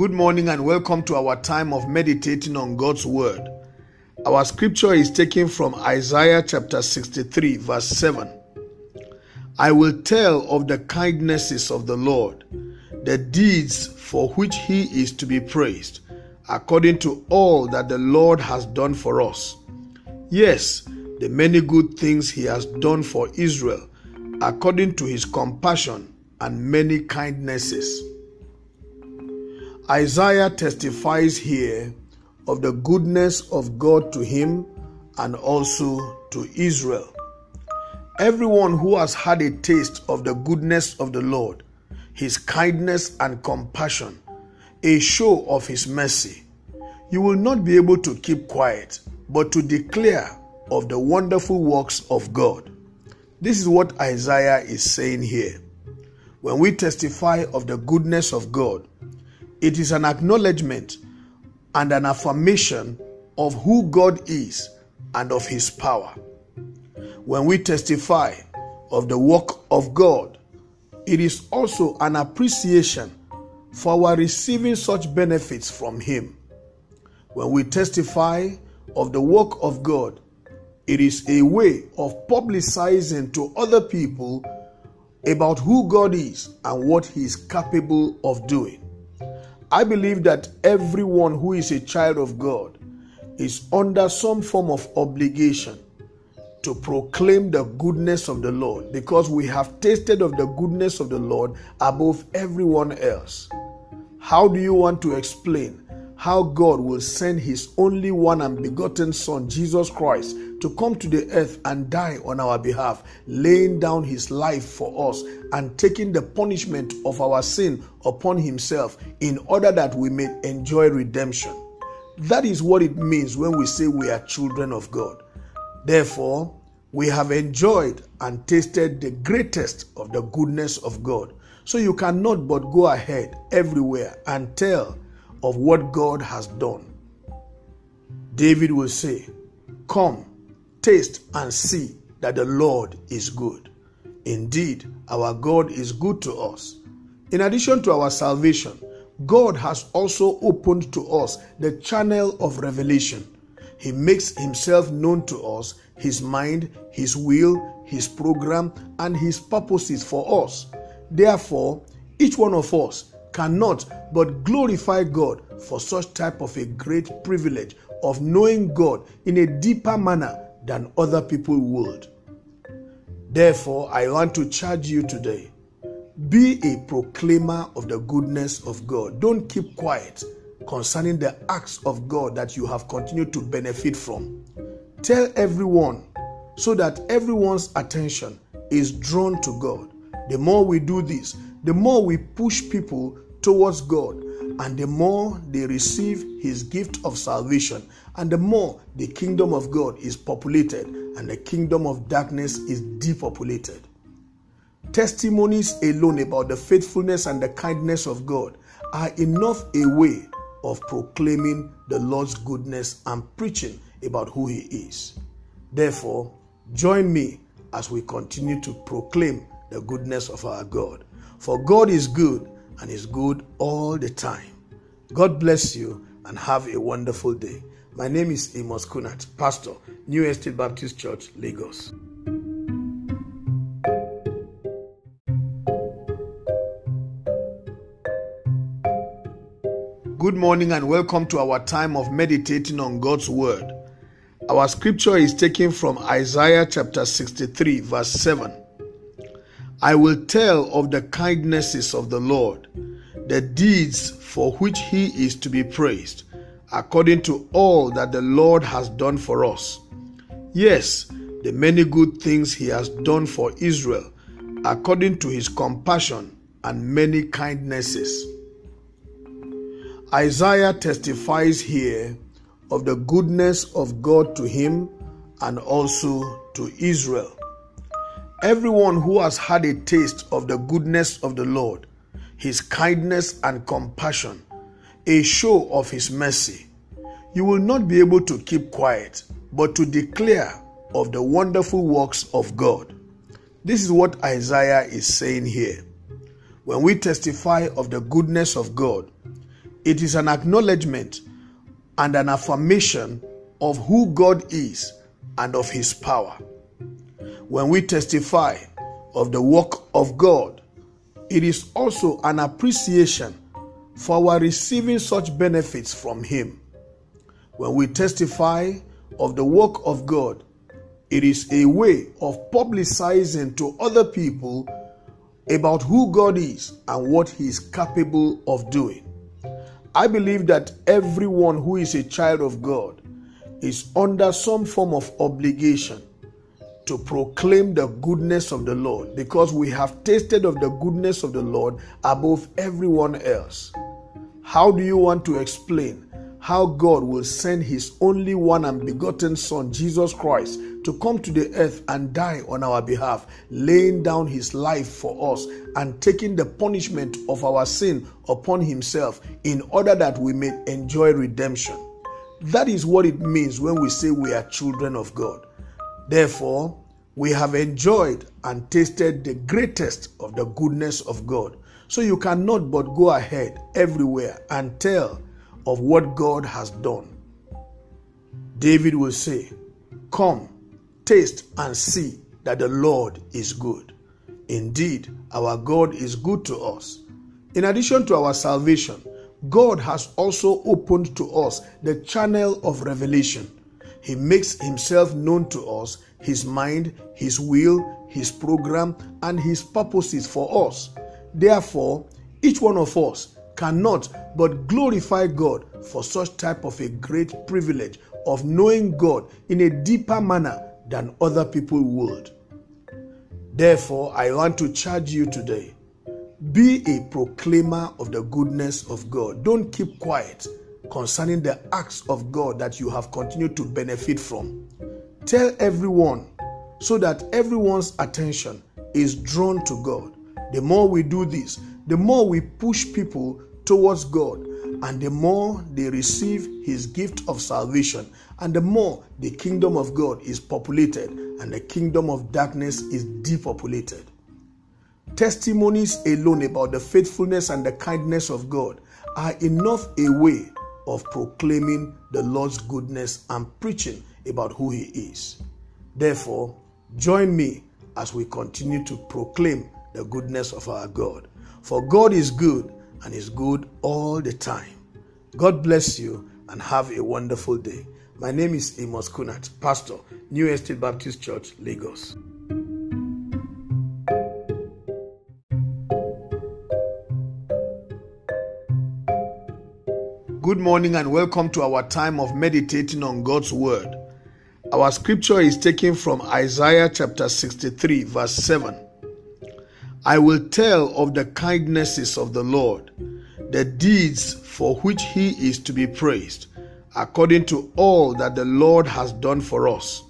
Good morning and welcome to our time of meditating on God's Word. Our scripture is taken from Isaiah chapter 63, verse 7. I will tell of the kindnesses of the Lord, the deeds for which He is to be praised, according to all that the Lord has done for us. Yes, the many good things He has done for Israel, according to His compassion and many kindnesses. Isaiah testifies here of the goodness of God to him and also to Israel. Everyone who has had a taste of the goodness of the Lord, his kindness and compassion, a show of his mercy, you will not be able to keep quiet, but to declare of the wonderful works of God. This is what Isaiah is saying here. When we testify of the goodness of God, it is an acknowledgement and an affirmation of who God is and of his power. When we testify of the work of God, it is also an appreciation for our receiving such benefits from him. When we testify of the work of God, it is a way of publicizing to other people about who God is and what he is capable of doing. I believe that everyone who is a child of God is under some form of obligation to proclaim the goodness of the Lord because we have tasted of the goodness of the Lord above everyone else. How do you want to explain how God will send his only one and begotten Son, Jesus Christ, to come to the earth and die on our behalf, laying down his life for us and taking the punishment of our sin upon himself in order that we may enjoy redemption. That is what it means when we say we are children of God. Therefore, we have enjoyed and tasted the greatest of the goodness of God. So you cannot but go ahead everywhere and tell of what God has done. David will say, Come, taste and see that the Lord is good. Indeed, our God is good to us. In addition to our salvation, God has also opened to us the channel of revelation. He makes himself known to us, his mind, his will, his program, and his purposes for us. Therefore, each one of us cannot but glorify God for such type of a great privilege of knowing God in a deeper manner than other people would. Therefore, I want to charge you today be a proclaimer of the goodness of God. Don't keep quiet concerning the acts of God that you have continued to benefit from. Tell everyone so that everyone's attention is drawn to God. The more we do this, the more we push people towards God, and the more they receive His gift of salvation, and the more the kingdom of God is populated and the kingdom of darkness is depopulated. Testimonies alone about the faithfulness and the kindness of God are enough a way of proclaiming the Lord's goodness and preaching about who He is. Therefore, join me as we continue to proclaim the goodness of our God. For God is good and is good all the time. God bless you and have a wonderful day. My name is Amos Kunat, Pastor, New Estate Baptist Church, Lagos. Good morning and welcome to our time of meditating on God's Word. Our scripture is taken from Isaiah chapter 63, verse 7. I will tell of the kindnesses of the Lord, the deeds for which He is to be praised, according to all that the Lord has done for us. Yes, the many good things He has done for Israel, according to His compassion and many kindnesses. Isaiah testifies here of the goodness of God to him and also to Israel. Everyone who has had a taste of the goodness of the Lord, his kindness and compassion, a show of his mercy, you will not be able to keep quiet, but to declare of the wonderful works of God. This is what Isaiah is saying here. When we testify of the goodness of God, It is an acknowledgement and an affirmation of who God is and of his power. When we testify of the work of God, it is also an appreciation for our receiving such benefits from him. When we testify of the work of God, it is a way of publicizing to other people about who God is and what He is capable of doing. I believe that everyone who is a child of God is under some form of obligation to proclaim the goodness of the Lord because we have tasted of the goodness of the Lord above everyone else. How do you want to explain how God will send His only one and begotten Son, Jesus Christ, to come to the earth and die on our behalf, laying down His life for us and taking the punishment of our sin upon Himself in order that we may enjoy redemption. That is what it means when we say we are children of God. Therefore, we have enjoyed and tasted the greatest of the goodness of God. So you cannot but go ahead everywhere and tell of what God has done. David will say, Come, taste and see that the Lord is good. Indeed, our God is good to us. In addition to our salvation, God has also opened to us the channel of revelation. He makes himself known to us, his mind, his will, his program, and his purposes for us. Therefore, each one of us cannot but glorify God for such type of a great privilege of knowing God in a deeper manner than other people would. Therefore, I want to charge you today be a proclaimer of the goodness of God. Don't keep quiet concerning the acts of God that you have continued to benefit from. Tell everyone so that everyone's attention is drawn to God. The more we do this, the more we push people towards God, and the more they receive His gift of salvation, and the more the kingdom of God is populated and the kingdom of darkness is depopulated. Testimonies alone about the faithfulness and the kindness of God are enough a way of proclaiming the Lord's goodness and preaching about who He is. Therefore, join me as we continue to proclaim the goodness of our God. For God is good and is good all the time. God bless you and have a wonderful day. My name is Amos Kunat, Pastor, New Estate Baptist Church, Lagos. Good morning and welcome to our time of meditating on God's Word. Our scripture is taken from Isaiah chapter 63, verse 7. I will tell of the kindnesses of the Lord, the deeds for which he is to be praised, according to all that the Lord has done for us.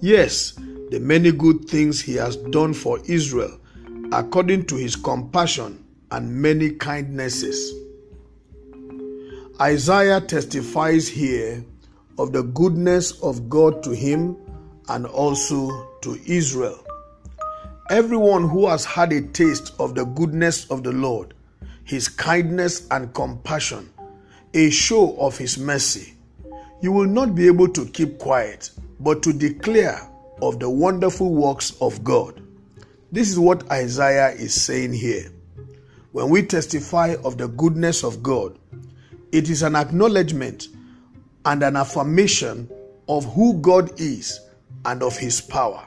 Yes, the many good things he has done for Israel, according to his compassion and many kindnesses. Isaiah testifies here of the goodness of God to him and also to Israel. Everyone who has had a taste of the goodness of the Lord, his kindness and compassion, a show of his mercy, you will not be able to keep quiet, but to declare of the wonderful works of God. This is what Isaiah is saying here. When we testify of the goodness of God, it is an acknowledgement and an affirmation of who God is and of his power.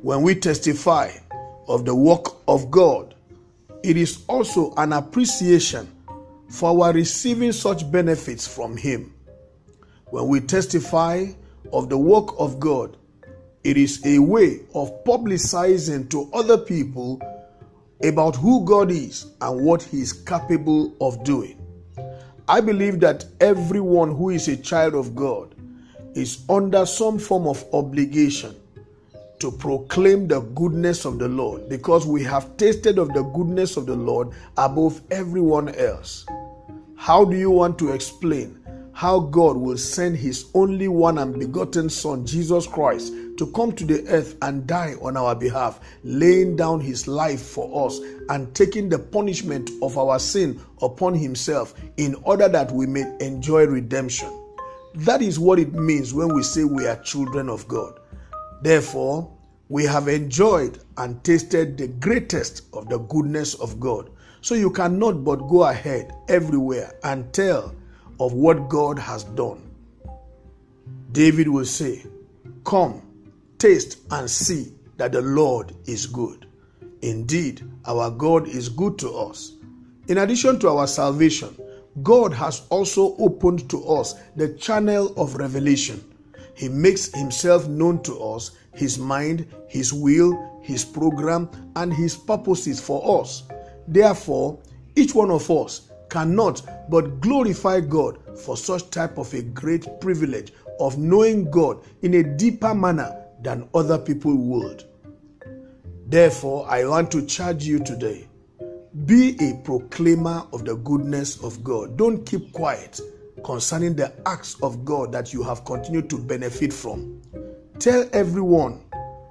When we testify of the work of God, it is also an appreciation for our receiving such benefits from Him. When we testify of the work of God, it is a way of publicizing to other people about who God is and what He is capable of doing. I believe that everyone who is a child of God is under some form of obligation to proclaim the goodness of the Lord because we have tasted of the goodness of the Lord above everyone else. How do you want to explain how God will send his only one and begotten Son, Jesus Christ, to come to the earth and die on our behalf, laying down his life for us and taking the punishment of our sin upon himself in order that we may enjoy redemption. That is what it means when we say we are children of God. Therefore, we have enjoyed and tasted the greatest of the goodness of God. So you cannot but go ahead everywhere and tell of what God has done. David will say, Come, taste and see that the Lord is good. Indeed, our God is good to us. In addition to our salvation, God has also opened to us the channel of revelation. He makes himself known to us, his mind, his will, his program, and his purposes for us. Therefore, each one of us cannot but glorify God for such type of a great privilege of knowing God in a deeper manner than other people would. Therefore, I want to charge you today be a proclaimer of the goodness of God. Don't keep quiet concerning the acts of God that you have continued to benefit from. Tell everyone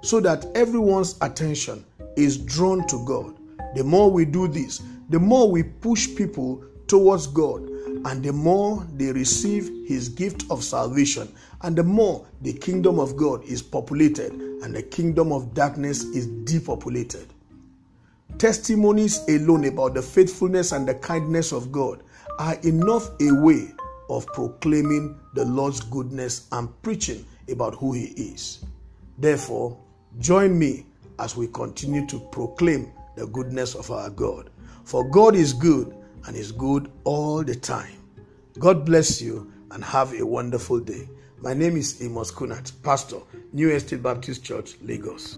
so that everyone's attention is drawn to God. The more we do this, the more we push people towards God, and the more they receive His gift of salvation, and the more the kingdom of God is populated and the kingdom of darkness is depopulated. Testimonies alone about the faithfulness and the kindness of God are enough a way of proclaiming the Lord's goodness and preaching about who He is. Therefore, join me as we continue to proclaim the goodness of our God. For God is good and is good all the time. God bless you and have a wonderful day. My name is Amos Kunat, Pastor, New Estate Baptist Church, Lagos.